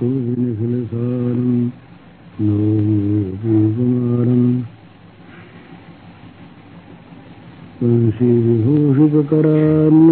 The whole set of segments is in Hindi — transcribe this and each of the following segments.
कविनिखिलसारम् नोमीकुमारम् वंशीविभूषितकरान्नवनीरदाभाटीकाम्बराजमबिम्बफलादौष्टात्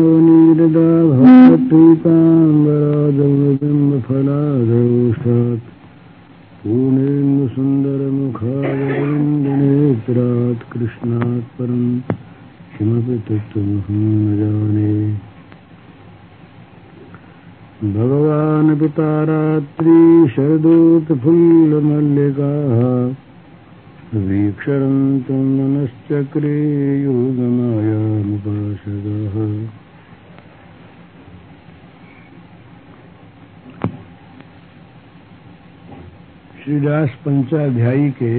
पंचाध्यायी के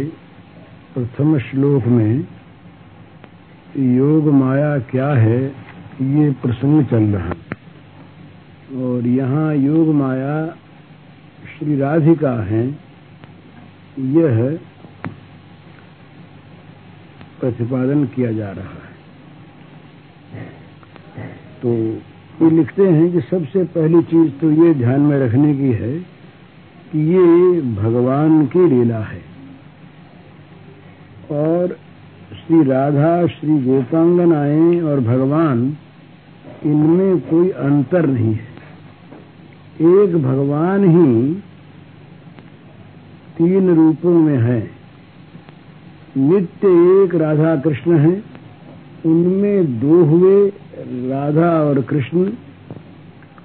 प्रथम श्लोक में योग माया क्या है, ये प्रसंग चल रहा और यहाँ योग माया श्री राधिका है। यह प्रतिपादन किया जा रहा है। तो ये लिखते हैं कि सबसे पहली चीज़ तो ये ध्यान में रखने की है कि ये भगवान की लीला है। और श्री राधा, श्री गोपांगनाएँ और भगवान, इनमें कोई अंतर नहीं है। एक भगवान ही तीन रूपों में है। नित्य एक राधा कृष्ण है। उनमें दो हुए राधा और कृष्ण,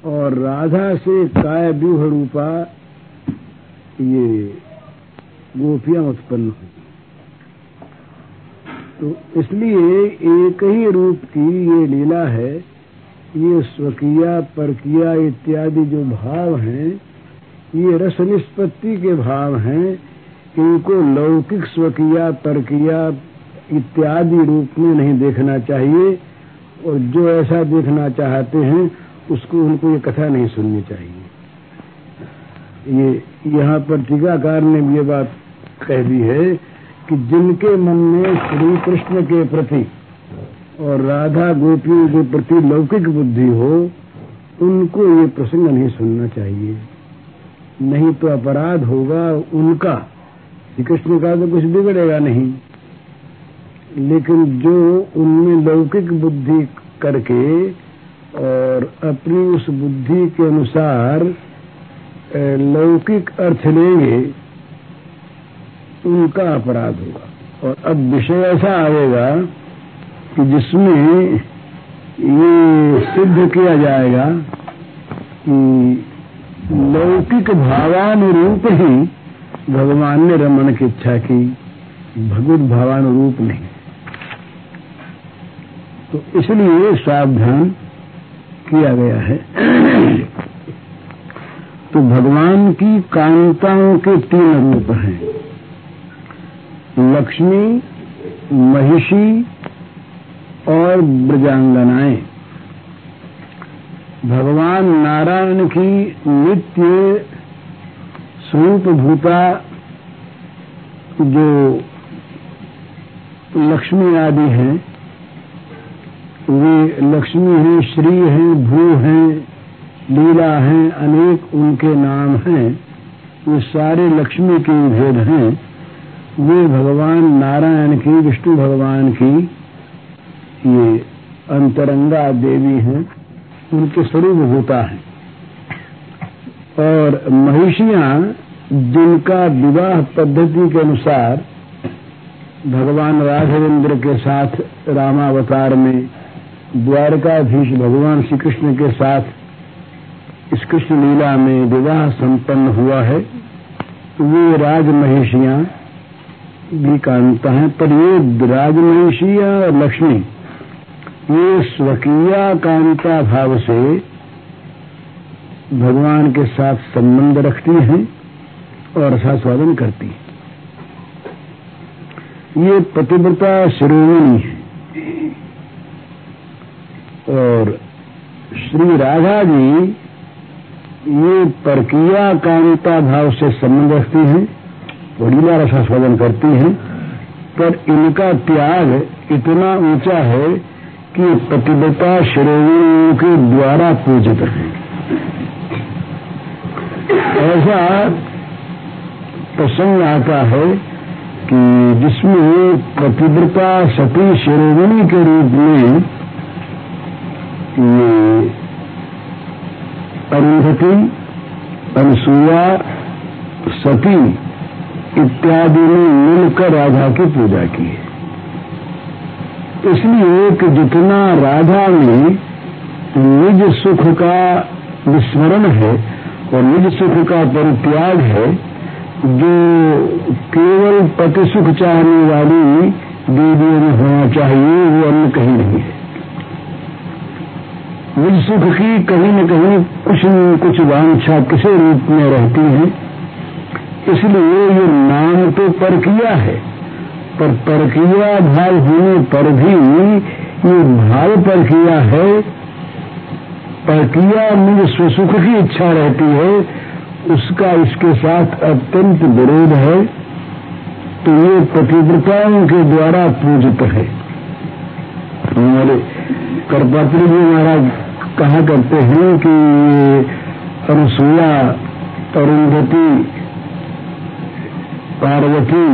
और राधा से काय व्यूह रूपा ये गोपियाँ उत्पन्न हुई। तो इसलिए एक ही रूप की ये लीला है, ये स्वकिया, परकिया इत्यादि जो भाव हैं, ये रस निष्पत्ति के भाव हैं, इनको लौकिक स्वकिया, परकिया इत्यादि रूप में नहीं देखना चाहिए, और जो ऐसा देखना चाहते हैं, उसको उनको ये कथा नहीं सुननी चाहिए। ये, यहाँ पर टीकाकार ने ये बात कह दी है कि जिनके मन में श्री कृष्ण के प्रति और राधा गोपियों के प्रति लौकिक बुद्धि हो, उनको ये प्रसंग नहीं सुनना चाहिए। नहीं तो अपराध होगा उनका। श्री कृष्ण का तो कुछ बिगड़ेगा नहीं। लेकिन जो उनमें लौकिक बुद्धि करके और अपनी उस बुद्धि के अनुसार लौकिक अर्थ लेंगे, उनका अपराध होगा। और अब विषय ऐसा आएगा कि जिसमें ये सिद्ध किया जाएगा कि लौकिक भावानुरूप ही भगवान ने रमन की इच्छा की, भगवत भावानुरूप नहीं। तो इसलिए सावधान किया गया है। तो भगवान की कांताओं के तीन रूप हैं। लक्ष्मी, महिषी और ब्रजांगनाएँ। भगवान नारायण की नित्य स्वरूप भूता जो लक्ष्मी आदि हैं, वे लक्ष्मी हैं, श्री हैं, भू हैं लीला हैं, अनेक उनके नाम हैं, वे सारे लक्ष्मी के भेद हैं। वे भगवान नारायण की, विष्णु भगवान की, ये अंतरंगा देवी हैं, उनके स्वरूप होता है। और महिषियाँ, जिनका विवाह पद्धति के अनुसार, भगवान राघवेंद्र के साथ रामावतार में, द्वारकाधीश भगवान श्री कृष्ण के साथ इस कृष्ण लीला में विवाह संपन्न हुआ है तो वे राजमहिषियाँ भी कांता हैं, पर ये राजमहिषिया और लक्ष्मी, ये स्वकीय कांता भाव से भगवान के साथ संबंध रखती हैं और रसास्वादन करती हैं। ये पतिव्रता शिरोमणि है। और श्री राधा जी ये परकिया कांता भाव से संबंध रखती हैं वडीला रसास्वादन करती है, पर इनका त्याग इतना ऊँचा है कि प्रतिबता श्रेणियों के द्वारा पूजित हैं। ऐसा प्रसंग आता है कि जिसमें पतिव्रता सती शिरोमणि के रूप में अरुंधति अनुसुआ सती इत्यादि ने मिलकर राधा की पूजा की है। इसलिए कि जितना राधा में निज सुख का विस्मरण है और निज सुख का परित्याग है, जो केवल पति सुख चाहने वाली देवियों में होना चाहिए, वो अन्य कहीं नहीं है। निज सुख की कहीं न कहीं कुछ न कुछ वांछा किसी रूप में रहती है। इसलिए ये नाम तो परकिया है। पर परकिया भाव होने पर भी ये भाव परकिया है। परकिया मुझे स्वसुख की इच्छा रहती है, उसका इसके साथ अत्यंत विरोध है। तो ये प्रतिव्रताओं के द्वारा पूजित है। हमारे करपात्री जी महाराज कहा करते हैं कि अनुसुया अरुंधति पार्वती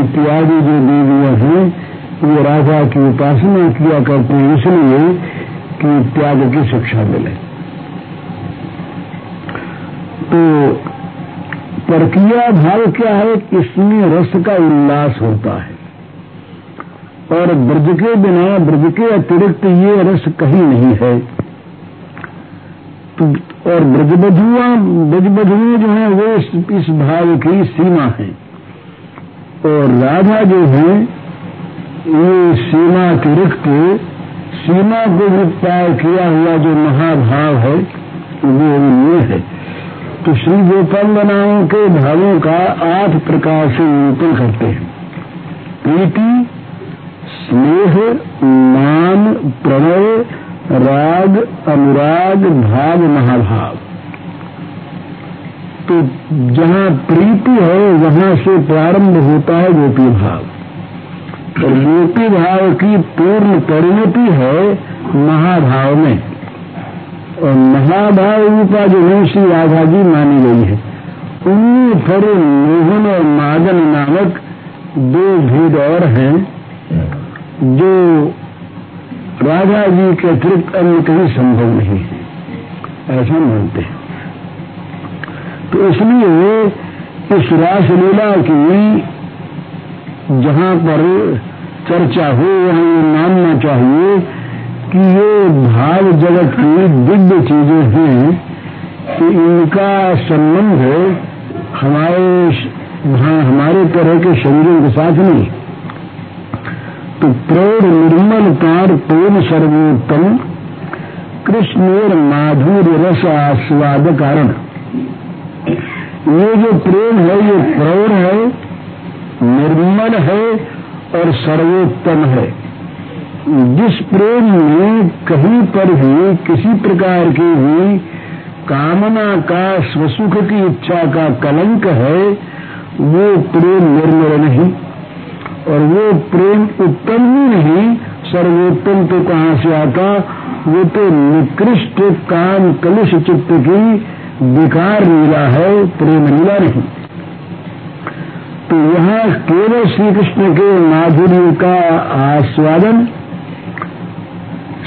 इत्यादि जो देवियाँ हैं वो राजा की उपासना किया करते हैं, इसलिए कि त्याग की शिक्षा मिले। तो परकिया भाव क्या है? इसमें रस का उल्लास होता है। और ब्रज के बिना, ब्रज के अतिरिक्त ये रस कहीं नहीं है। और ब्रजबधुआ ब्रजबधुएँ जो है वो इस, इस भाव की सीमा है। और राधा जो है ये सीमा अतिरिक्त सीमा को भी पार किया हुआ जो महाभाव है वो ये है। तो श्री गोपांगनाओं के भावों का आठ प्रकार से निरूपण करते हैं। प्रीति स्नेह मान प्रणय राग, अनुराग भाव महाभाव तो जहाँ प्रीति है, वहाँ से प्रारंभ होता है गोपी भाव। और गोपी भाव की पूर्ण परिणति है महाभाव में। और महाभाव है, श्री राधा जी मानी गई है। उनमें फिर मोहन और मादन नामक दो भेद और हैं, जो राधा जी के अतिरिक्त अन्य कहीं संभव नहीं है। ऐसा मानते हैं। तो इसलिए इस रासलीला की जहाँ पर चर्चा हो, वहाँ ये मानना चाहिए कि ये भाव जगत की दिव्य चीज़ें हैं कि इनका संबंध हमारे हमारे तरह के शरीरों के साथ नहीं। तो प्रौढ़ निर्मल कार प्रेम सर्वोत्तम कृष्ण माधुर्य रस आस्वाद कारण। ये जो प्रेम है, ये प्रौढ़ है, निर्मल है और सर्वोत्तम है। जिस प्रेम में कहीं पर भी, किसी प्रकार की भी कामना का, स्वसुख की इच्छा का कलंक है, वो प्रेम निर्मल नहीं। और वो प्रेम उत्तम ही नहीं, सर्वोत्तम तो कहाँ से आता? वो तो निकृष्ट काम कलुष चित्त की विकार लीला है, प्रेम लीला नहीं। तो यहाँ केवल श्री कृष्ण के माधुर्य का आस्वादन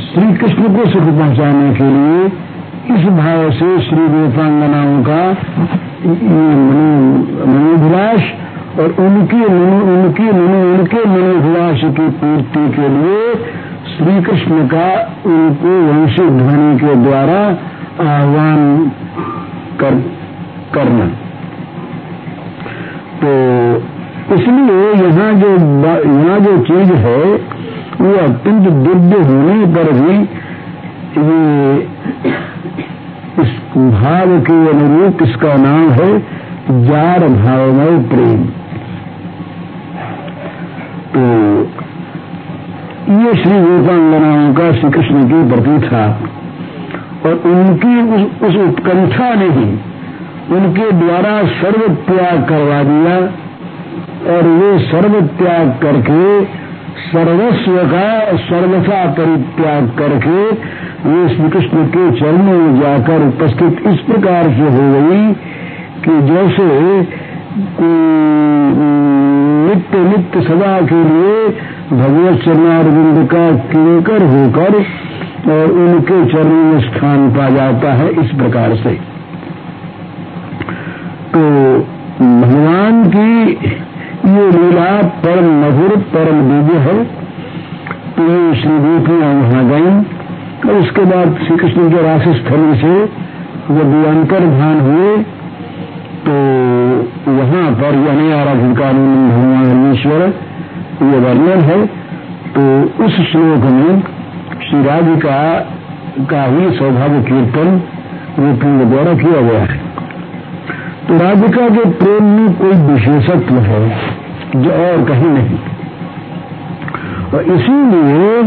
श्री कृष्ण को सुख पहुँचाने के लिए इस भाव से श्री रूपांगनाओं का मनोभिलाष और उनकी मनो उनकी मनो उनके मनोभिलाष की पूर्ति के लिए श्री कृष्ण का उनको वंशी ध्वनि के द्वारा आह्वान कर, करना। तो इसलिए यहाँ जो यहाँ जो चीज़ है वो अत्यंत दिव्य होने पर भी ये इस भाव के अनुरूप इसका नाम है जार भावमय प्रेम। तो ये श्री गोपांगनाओं का श्री कृष्ण के प्रति था। और उनकी उस, उस उत्कंठा ने ही उनके द्वारा सर्व त्याग करवा दिया और वे सर्व त्याग करके सर्वस्व का सर्वथा परित्याग करके ये श्री कृष्ण के चरणों में जाकर उपस्थित इस प्रकार से हो गई कि जैसे नित्य नित्य सदा के लिए भगवत चरणारविंद का किंकर होकर और उनके चरण में स्थान पा जाता है इस प्रकार से। तो भगवान की ये लीला परम मधुर, परम दिव्य है। तो ये श्री गोपियाँ वहाँ गई। और उसके बाद श्री कृष्ण के राशि स्थल से जब अंतर्धान हुए। तो वहाँ पर यानी आराधन कानून भगवान ईश्वर ये वर्णन है। तो उस श्लोक में श्री राधिका का ही सौभाग्य कीर्तन गोपियों द्वारा किया गया है। तो राधिका के प्रेम में कोई विशेषत्व है, जो और कहीं नहीं। और इसीलिए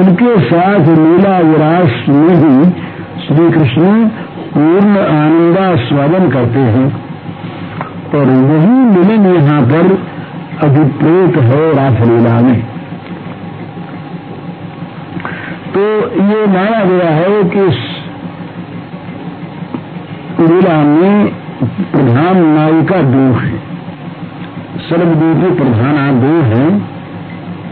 उनके साथ लीला विरास में ही श्री कृष्ण पूर्ण आनंदास्वादन करते हैं। और वही मिलन यहाँ पर अभिप्रेत है रासलीला में। तो ये माना गया है कि लीला में प्रधान नायिका दो है। सर्वदूती प्रधान दो हैं,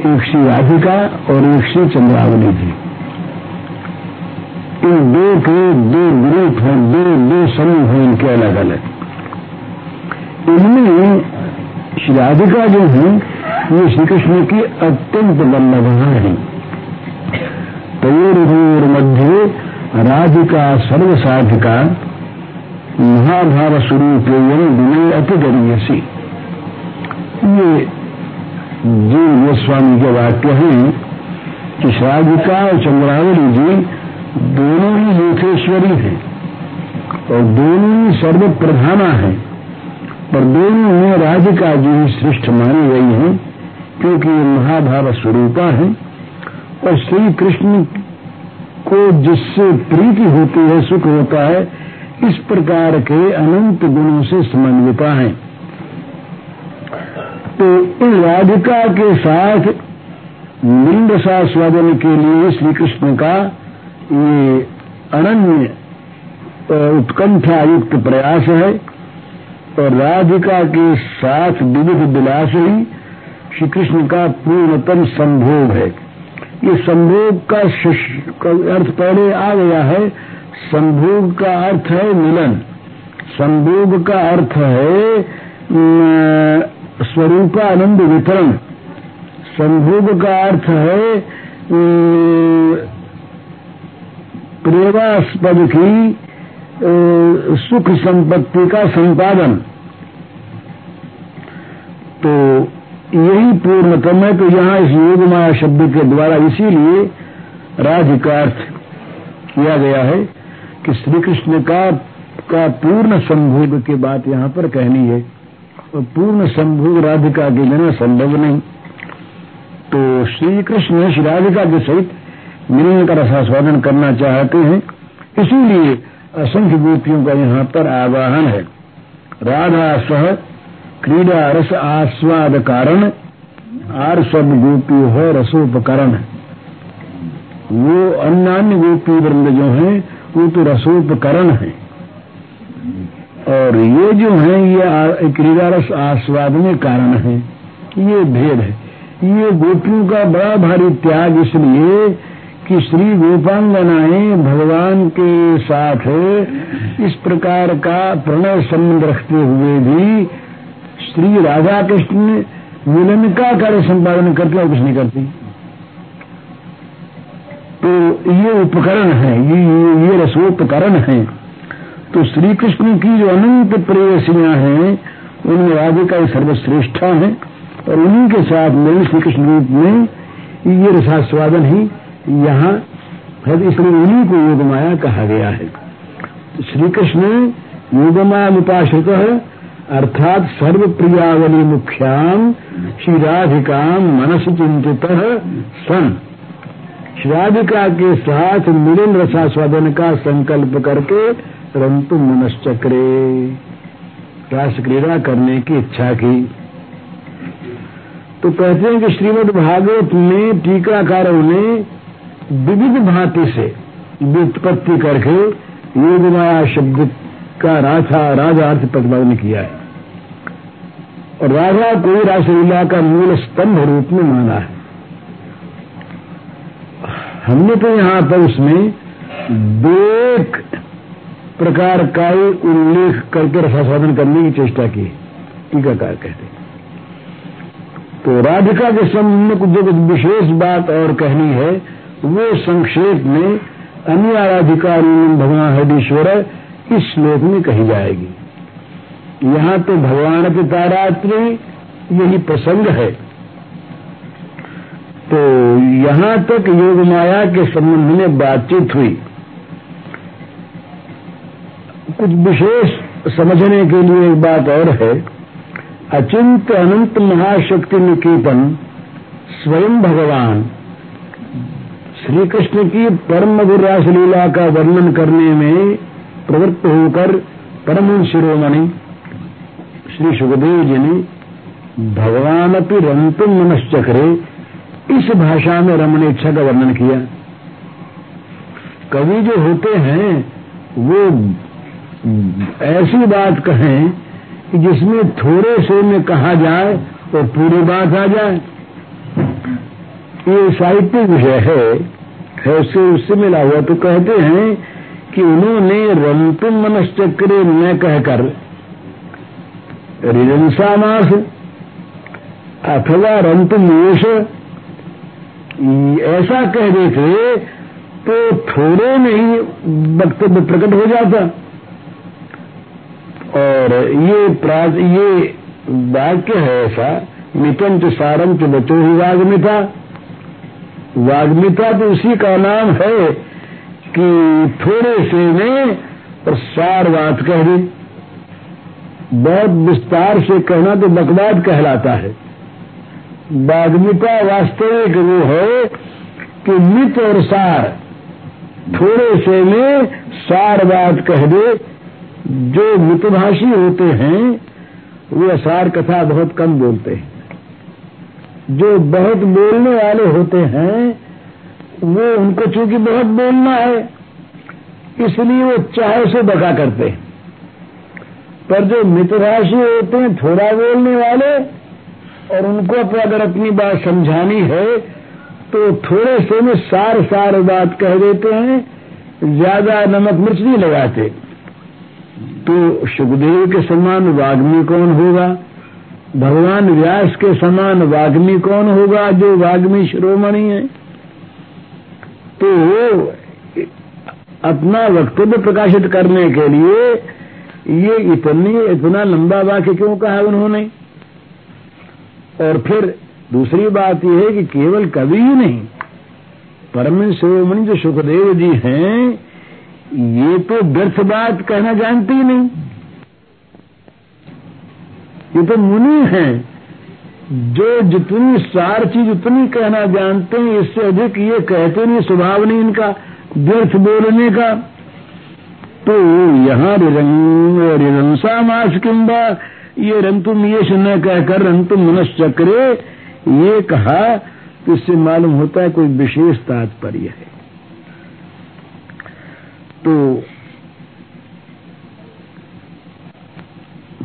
एक श्री राधिका और एक श्री चंद्रावली जी। इन दो के दो ग्रुप हैं, दो दो समूह हैं इनके अलग अलग इनमें श्री राधिका जो है, ये श्री कृष्ण की अत्यंत बल्लभा है। तयोर मध्य राधिका सर्वसाधिका महाभाव स्वरूप विनय अति गरीयसी ये जीव गोस्वामी के वाक्य हैं कि श्राविका और चंद्रावली जी दोनों ही लोकेश्वरी हैं और दोनों ही सर्व प्रधाना हैं। पर दोनों में राधिका जी ही श्रेष्ठ मानी गई हैं, क्योंकि ये महाभाव स्वरूपा है, और श्री कृष्ण को जिससे प्रीति होती है, सुख होता है, इस प्रकार के अनंत गुणों से समन्विता है। तो इन राधिका के साथ लिंग स्वादन के लिए श्री कृष्ण का ये अनन्य उत्कंठा युक्त प्रयास है। और राधिका के साथ विविध विलास ही श्री कृष्ण का पूर्णतम संभोग है। ये संभोग का, का अर्थ पहले आ गया है संभोग का अर्थ है मिलन। संभोग का अर्थ है स्वरूपानंद वितरण। संभोग का अर्थ है प्रेमास्पद की सुख संपत्ति का संपादन। तो यही पूर्णतम है तो यहाँ इस योग माया शब्द के द्वारा इसीलिए राज्य का अर्थ किया गया है कि श्री कृष्ण का का पूर्ण संभोग की बात यहाँ पर कहनी है। और पूर्ण संभोग राधिका के बिना संभव नहीं। तो श्री कृष्ण श्री राधिका के सहित मिलने का रसास्वादन करना चाहते हैं। इसीलिए असंख्य गोपियों का यहाँ पर आवाहन है। राधा सह क्रीड़ा रस आस्वाद कारण आर सब गोपी हो रसोपकरण। वो अन्य गोपी वृंद जो है, वो तो रसोपकरण है। और ये जो है, ये क्रीड़ा रस आस्वाद में कारण है। ये भेद है। ये गोपियों का बड़ा भारी त्याग इसलिए कि श्री गोपांगनाएँ भगवान के साथ इस प्रकार का प्रणय संबंध रखते हुए भी श्री राधा कृष्ण मिलन का कार्य संपादन करते और कुछ नहीं करती। तो ये उपकरण है ये ये, ये रसोपकरण है। तो श्री कृष्ण की जो अनंत प्रेयसियाँ हैं उनमें राधिका सर्वश्रेष्ठा है और उन्हीं के साथ मिलन श्री कृष्ण रूप में ये रसास्वादन ही यहाँ है इसलिए उन्हीं को योगमाया कहा गया है। तो श्री कृष्ण योगमाया उपाश्रित है अर्थात सर्व प्रियावली मुख्याम श्री राधिका मनस चिंतित सन श्राधिका के साथ मिलिन रसास्वादन का संकल्प करके रंतु मनश्चक्रे रास क्रीड़ा करने की इच्छा की। तो कहते हैं कि श्रीमद् भागवत में टीकाकारों ने विविध भांति से व्युत्पत्ति करके योग माया शब्द का राधा राजा अर्थ प्रतिपादन किया है। और राधा को रासलीला का मूल स्तंभ रूप में माना है। हमने तो यहाँ पर उसमें दो प्रकार का ही उल्लेख करके रसास्वादन करने की चेष्टा की, टीकाकार कहते हैं। तो राधिका के संबंध में कुछ विशेष बात और कहनी है वो संक्षेप में अन्य आराधिकारी भगवान हरीश्वर इस श्लोक में कही जाएगी। यहाँ तो भगवान के तारात्रि यही प्रसंग है। तो यहाँ तक योग माया के संबंध में बातचीत हुई। कुछ विशेष समझने के लिए एक बात और है। अचिंत अनंत महाशक्ति निकेतन स्वयं भगवान श्री कृष्ण की परम गुरास लीला का वर्णन करने में प्रवृत्त होकर परम शिरोमणि श्री सुखदेव जी ने भगवान अपनी रंतुम मनश्चक्रे इस भाषा में रमण इच्छा का वर्णन किया। कवि जो होते हैं, वो ऐसी बात कहें कि जिसमें थोड़े से में कहा जाए और पूरी बात आ जाए। ये साहित्यिक विषय है। है उससे उससे मिला हुआ तो कहते हैं कि उन्होंने रंतुम मनश्चक्र न कहकर रिजंसामास अथवा रंतुम येष ऐसा कह देते तो थोड़े में ही वक्तव्य प्रकट हो जाता। और ये ये वाक्य है ऐसा मितम च बचो ही बचो में वाग्मिता वाग्मिता तो उसी का नाम है कि थोड़े से में और सार बात कह दी। बहुत विस्तार से कहना तो बकवाद कहलाता है। वाग्मिता वास्तविक वो है कि मित और सार, थोड़े से में सार बात कह दे। जो मितभाषी होते हैं, वे असार कथा बहुत कम बोलते हैं। जो बहुत बोलने वाले होते हैं, वो उनको चूँकि बहुत बोलना है, इसलिए वो चाहे से बका करते हैं। पर जो मितभाषी होते हैं, थोड़ा बोलने वाले, और उनको अगर अपनी बात समझानी है तो थोड़े से में सार सार बात कह देते हैं, ज़्यादा नमक मिर्च नहीं लगाते। तो सुखदेव के समान वाग्मी कौन होगा? भगवान व्यास के समान वाग्मी कौन होगा जो वाग्मी श्रोमणी है? तो वो अपना वक्तव्य प्रकाशित करने के लिए ये इतनी, इतना लंबा वाक्य क्यों कहा उन्होंने? और फिर दूसरी बात यह है कि केवल कवि ही नहीं, परम शिरोमणि जो सुखदेव जी हैं, ये तो व्यर्थ बात कहना जानते ही नहीं। ये तो मुनि हैं। जो जितनी सार चीज़ उतनी कहना जानते हैं, इससे अधिक ये कहते नहीं, स्वभाव नहीं इनका, व्यर्थ बोलने का। तो यहाँ रिरंसा मास किम्बा ये रंतुम ये न कहकर रंतुम मनस्क्रे ये कहा तो इससे मालूम होता है कोई विशेष तात्पर्य है। तो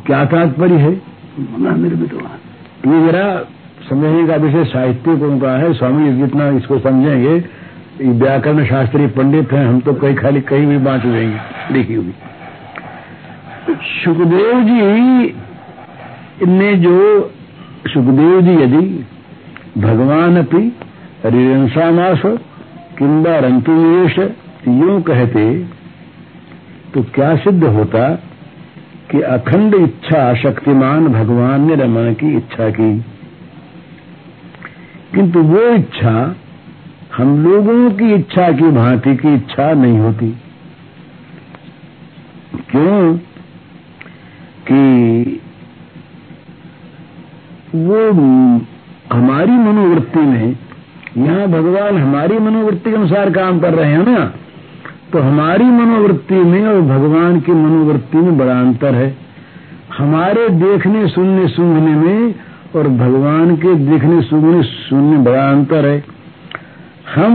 क्या तात्पर्य है? ये जरा समझने का विषय साहित्यिकों का है, स्वामी जितना इसको समझेंगे व्याकरण शास्त्री पंडित हैं, हम तो कहीं खाली कहीं भी बांट देंगे। लिखी हुई सुखदेव जी ने जो सुखदेव जी यदि भगवान अपनी रिंसामास किंबा रंतुवेश यूँ कहते तो क्या सिद्ध होता कि अखंड इच्छा शक्तिमान भगवान ने रमण की इच्छा की। किंतु वो इच्छा हम लोगों की इच्छा की, भांति की इच्छा नहीं होती। क्यों? कि वो हमारी मनोवृत्ति में, यहाँ भगवान हमारी मनोवृत्ति के अनुसार काम कर रहे हैं ना। तो हमारी मनोवृत्ति में और भगवान की मनोवृत्ति में बड़ा अंतर है। हमारे देखने, सुनने, सूंघने में और भगवान के देखने सुनने सुनने बड़ा अंतर है। हम,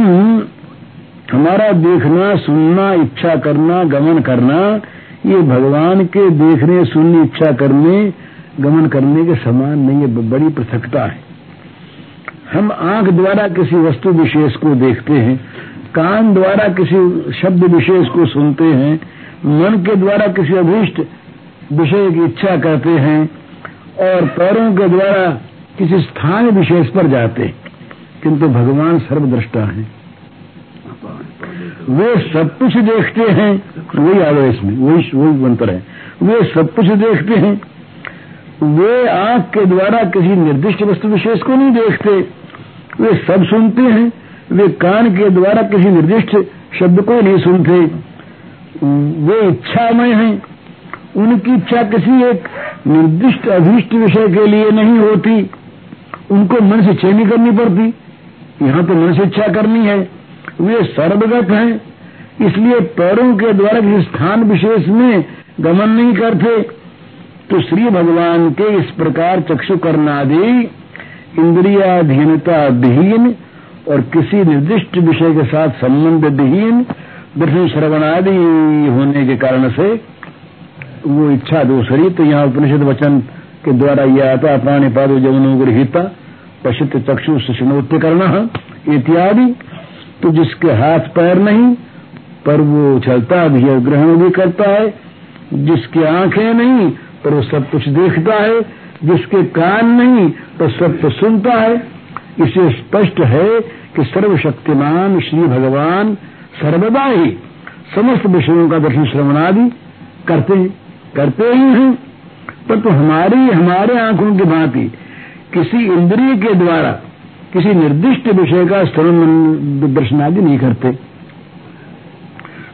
हमारा देखना, सुनना, इच्छा करना, गमन करना, ये भगवान के देखने, सुनने, इच्छा करने, गमन करने के समान नहीं है बड़ी पृथकता है। हम आँख द्वारा किसी वस्तु विशेष को देखते हैं कान द्वारा किसी शब्द विशेष को सुनते हैं, मन के द्वारा किसी अभीष्ट विषय की इच्छा करते हैं, और पैरों के द्वारा किसी स्थान विशेष पर जाते किंतु भगवान सर्वद्रष्टा है। वे सब कुछ देखते हैं, वही आगे में वही वही मंत्र है। वे सब कुछ देखते हैं, वे आँख के द्वारा किसी निर्दिष्ट वस्तु विशेष को नहीं देखते, वे सब सुनते हैं वे कान के द्वारा किसी निर्दिष्ट शब्द को नहीं सुनते। वे इच्छामय हैं। उनकी इच्छा किसी एक निर्दिष्ट अभीष्ट विषय के लिए नहीं होती। उनको मन से नहीं करनी पड़ती। यहाँ तो मन से इच्छा करनी है। वे सर्वगत हैं। इसलिए पैरों के द्वारा किसी स्थान विशेष में गमन नहीं करते। तो श्री भगवान के इस प्रकार चक्षु करनादि, इंद्रियाधीनता विहीन और किसी निर्दिष्ट विषय के साथ संबंध विहीन दर्शन श्रवण आदि होने के कारण से वो इच्छा दूसरी तो यहाँ उपनिषद वचन के द्वारा यह आता पाणी पादो जवनो गृहिता, पश्चित चक्षु सुषणोत्य करना, इत्यादि। तो जिसके हाथ पैर नहीं, पर वो चलता भी है, ग्रहण भी करता है। जिसकी आँखें नहीं, पर वो सब कुछ देखता है। जिसके कान नहीं, पर सब कुछ सुनता है। इसे स्पष्ट है कि सर्वशक्तिमान श्री भगवान सर्वदा ही समस्त विषयों का दर्शन श्रवण आदि करते हैं, करते ही हैं। पर तो हमारी, हमारे आँखों की भांति किसी इंद्रिय के द्वारा, किसी निर्दिष्ट विषय का श्रवण दर्शन आदि नहीं करते।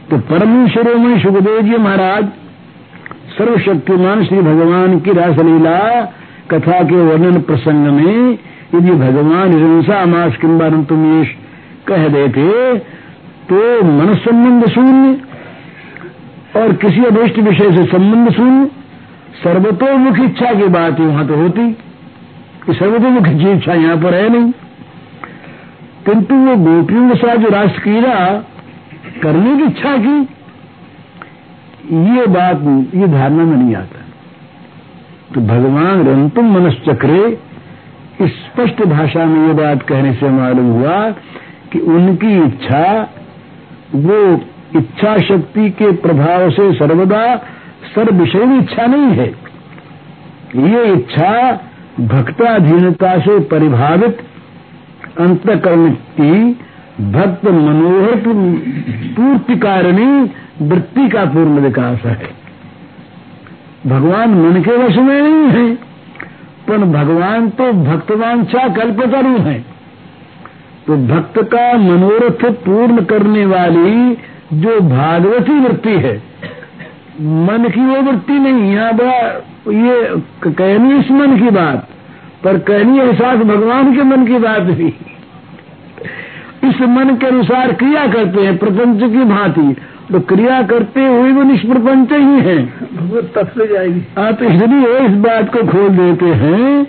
तो परम शिरोमणि सुखदेव जी महाराज, सर्वशक्तिमान श्री भगवान की रासलीला कथा के वर्णन प्रसंग में यदि भगवान हिंसा मास किम्बा तुम ये कह देते तो मन संबंध शून्य। और किसी अभिष्ट विषय से संबंध शून्य। सर्वतोमुख इच्छा की बात वहाँ तो होती। कि सर्वतोमुख की इच्छा यहाँ पर है नहीं। किंतु वो गोपियों के साथ जो राष्ट्रक्रीड़ा करने की इच्छा की, ये बात, ये धारणा में नहीं आता। तो भगवान रंतुम मनश्चक्रे स्पष्ट भाषा में ये बात कहने से मालूम हुआ कि उनकी इच्छा, वो इच्छा शक्ति के प्रभाव से सर्वदा सर्व विषय इच्छा नहीं है। ये इच्छा भक्ताधीनता से परिभावित अंतकरण की भक्त मनोहर पूर्ति कारणी वृत्ति का पूर्ण विकास है। भगवान मन के वश में नहीं है। पर भगवान तो भक्तवान चा कल्पतरु है? तो भक्त का मनोरथ पूर्ण करने वाली जो भागवती वृत्ति है, मन की वो वृत्ति नहीं, यहाँ बड़ा ये कहनी इस मन की बात, पर कहनी एहसास भगवान के मन की बात भी। इस मन के अनुसार क्रिया करते हैं, प्रपंच की भांति। तो क्रिया करते हुए वो निष्प्रपंच ही है। वो तब से जाएगी। हाँ तो इसलिए इस बात को खोल देते हैं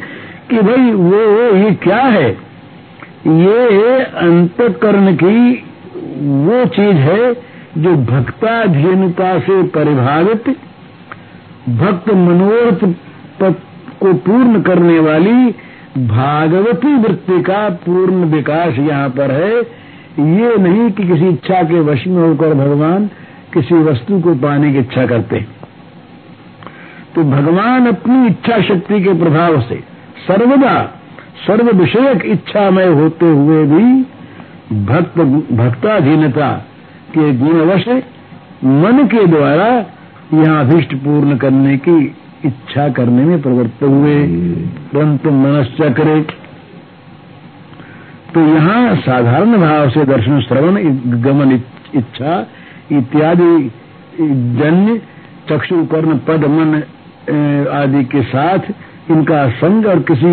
कि भाई वो ये क्या है? ये अंतकरण की वो चीज़ है जो भक्ताधीनता से परिभावित भक्त मनोरथ को पूर्ण करने वाली भागवती वृत्ति का पूर्ण विकास यहाँ पर है। ये नहीं कि किसी इच्छा के वश में होकर भगवान किसी वस्तु को पाने की इच्छा करते। तो भगवान अपनी इच्छा शक्ति के प्रभाव से सर्वदा सर्व विषयक इच्छामय होते हुए भी भक्त, भक्ताधीनता के गुणवश मन के द्वारा यहाँ अभिष्ट पूर्ण करने की इच्छा करने में प्रवृत्त हुए। परंतु मनश्चक्रे तो यहाँ साधारण भाव से दर्शन, श्रवण, गमन इच्छा, इत्यादि, जन्य, चक्षु, कर्ण, पद, मन आदि के साथ इनका संग और किसी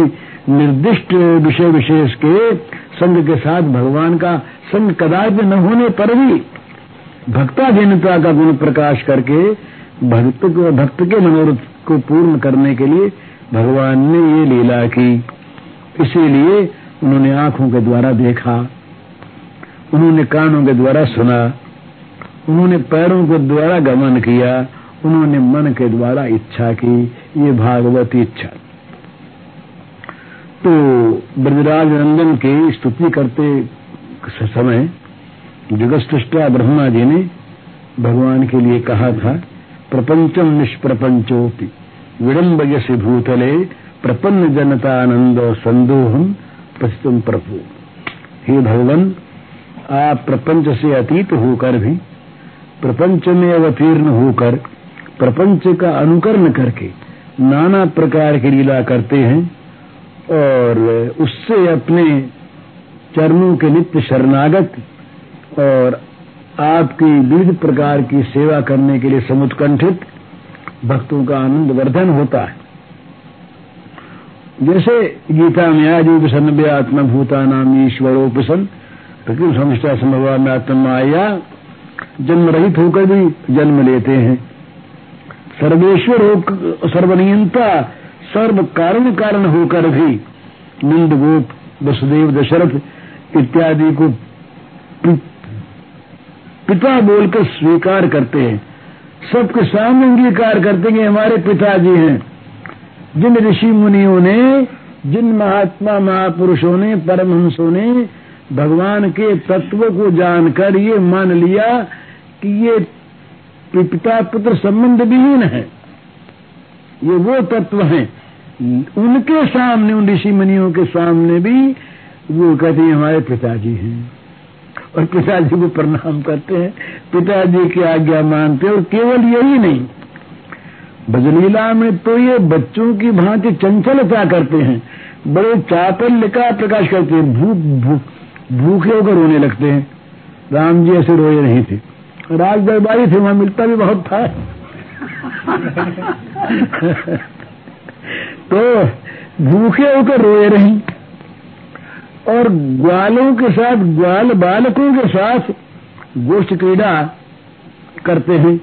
निर्दिष्ट विषय विशेष के संग के साथ भगवान का संग कदापि न होने पर भी भक्ताधीनता का गुण प्रकाश करके भक्त को, भक्त के मनोरथ को पूर्ण करने के लिए भगवान ने ये लीला की। इसीलिए उन्होंने आँखों के द्वारा देखा, उन्होंने कानों के द्वारा सुना, उन्होंने पैरों के द्वारा गमन किया, उन्होंने मन के द्वारा इच्छा की, ये भागवत इच्छा। तो ब्रजराज नंदन की स्तुति करते समय जगस्तुष्टा ब्रह्मा जी ने भगवान के लिए कहा था प्रपंचम निष्प्रपंचोपि विडम्ब यश भूतले, प्रपन्न जनतानंद संदोहम पश्चिम प्रभु। हे भगवान, आप प्रपंच से अतीत होकर भी, प्रपंच में अवतीर्ण होकर, प्रपंच का अनुकरण करके नाना प्रकार की लीला करते हैं और उससे अपने चरणों के नित्य शरणागत और आपकी विविध प्रकार की सेवा करने के लिए समुत्कंठित भक्तों का आनंद वर्धन होता है। जैसे गीता में आदि प्रसन्न आत्मभूता नाम ईश्वरोपसन प्रकृति समस्या संभवा में आत्मा आया जन्म रहित होकर भी जन्म लेते हैं। सर्वेश्वर हो सर्वनियंता सर्व कारण कारण होकर भी नंद गोप वसुदेव दशरथ इत्यादि को पिता बोलकर स्वीकार करते हैं। सबके सामने अंगीकार करते हैं हमारे पिताजी हैं। जिन ऋषि मुनियों ने, जिन महात्मा महापुरुषों ने, परमहंसों ने भगवान के तत्व को जानकर ये मान लिया कि ये पिता पुत्र संबंध विहीन है। ये वो तत्व हैं। उनके सामने, उन ऋषि मुनियों के सामने भी वो कहते हैं, हमारे पिताजी हैं। और पिताजी को प्रणाम करते हैं। पिताजी की आज्ञा मानते हैं और केवल यही नहीं भजलीला में तो ये बच्चों की भांति चंचलता करते हैं? बड़े चापल्य का प्रकाश करते हैं। भूख भूख, भूखे होकर रोने लगते हैं। राम जी ऐसे रोए नहीं थे। राज दरबारी थे वहाँ मिलता भी बहुत था। तो भूखे होकर रोए रही। और ग्वालों के साथ, ग्वाल बालकों के साथ गोष्ठ क्रीड़ा करते हैं।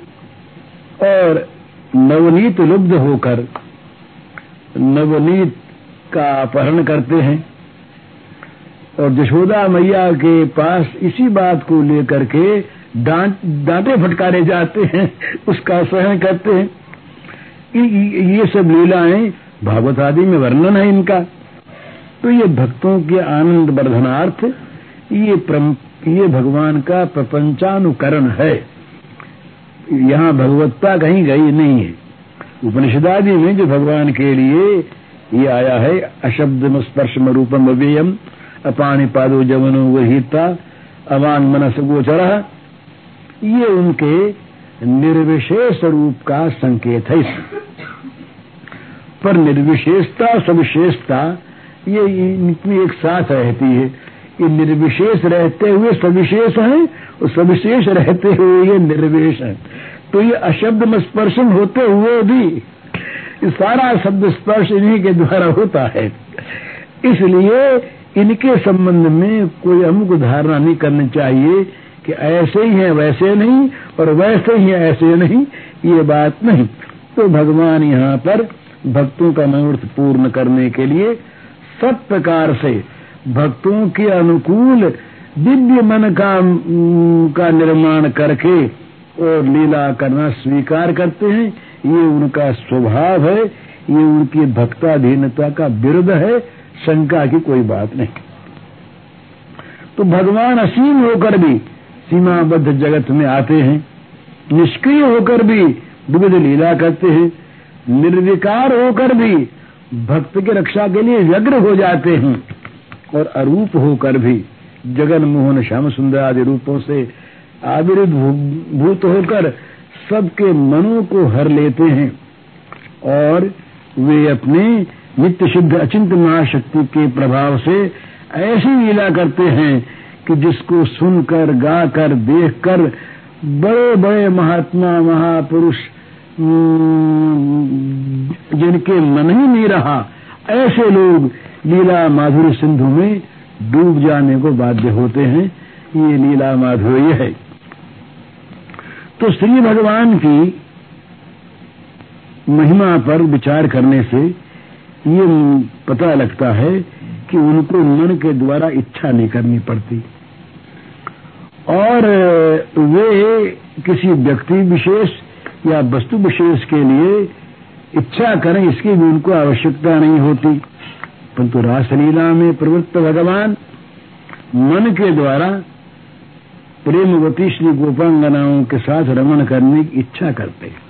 और नवनीत लुब्ध होकर नवनीत का अपहरण करते हैं और जशोदा मैया के पास इसी बात को लेकर के डांटे फटकारे जाते हैं, उसका सहन करते हैं। ये सब लीलाएँ भागवत आदि में वर्णन है इनका। तो ये भक्तों के आनंद वर्धनार्थ, ये ये भगवान का प्रपंचानुकरण है। यहाँ भगवत्ता कहीं गई नहीं है। उपनिषदादि में जो भगवान के लिए ये आया है अशब्द स्पर्श रूपम अव्ययम, अपाणी पादो जवनो वहीता अवान मनस गोचर, ये उनके निर्विशेष रूप का संकेत है। पर निर्विशेषता, सविशेषता, ये इनकी एक साथ रहती है। ये निर्विशेष रहते हुए सविशेष है और सविशेष रहते हुए ये निर्वेश है। तो ये अशब्द में स्पर्शन होते हुए भी सारा शब्द स्पर्श इन्हीं के द्वारा होता है। इसलिए इनके संबंध में कोई अमुक धारणा नहीं करनी चाहिए कि ऐसे ही है, वैसे नहीं और वैसे ही है, ऐसे नहीं, ये बात नहीं। तो भगवान यहाँ पर भक्तों का मनोर्थ पूर्ण करने के लिए सब प्रकार से भक्तों के अनुकूल दिव्य मन का का निर्माण करके और लीला करना स्वीकार करते हैं। ये उनका स्वभाव है, ये उनकी भक्ताधीनता का विरुद्ध है, शंका की कोई बात नहीं। तो भगवान असीम होकर भी सीमाबद्ध जगत में आते हैं, निष्क्रिय होकर भी विविध लीला करते हैं, निर्विकार होकर भी भक्त की रक्षा के लिए व्यग्र हो जाते हैं। और अरूप होकर भी जगन मोहन श्याम सुंदर आदि रूपों से आविर्भूत होकर सबके मनों को हर लेते हैं और वे अपने नित्य शुद्ध अचिंत महाशक्ति के प्रभाव से ऐसी लीला करते हैं कि जिसको सुनकर, गाकर, देखकर बड़े बड़े महात्मा, महापुरुष जिनके मन ही नहीं रहा, ऐसे लोग लीला माधुरी सिंधु में डूब जाने को बाध्य होते हैं। ये लीला माधुर्य है। तो श्री भगवान की महिमा पर विचार करने से ये पता लगता है कि उनको मन के द्वारा इच्छा नहीं करनी पड़ती। और वे किसी व्यक्ति विशेष या वस्तु विशेष के लिए इच्छा करें, इसकी भी उनको आवश्यकता नहीं होती। परंतु रासलीला में प्रवृत्त भगवान मन के द्वारा प्रेमवती श्री गोपांगनाओं के साथ रमण करने की इच्छा करते हैं।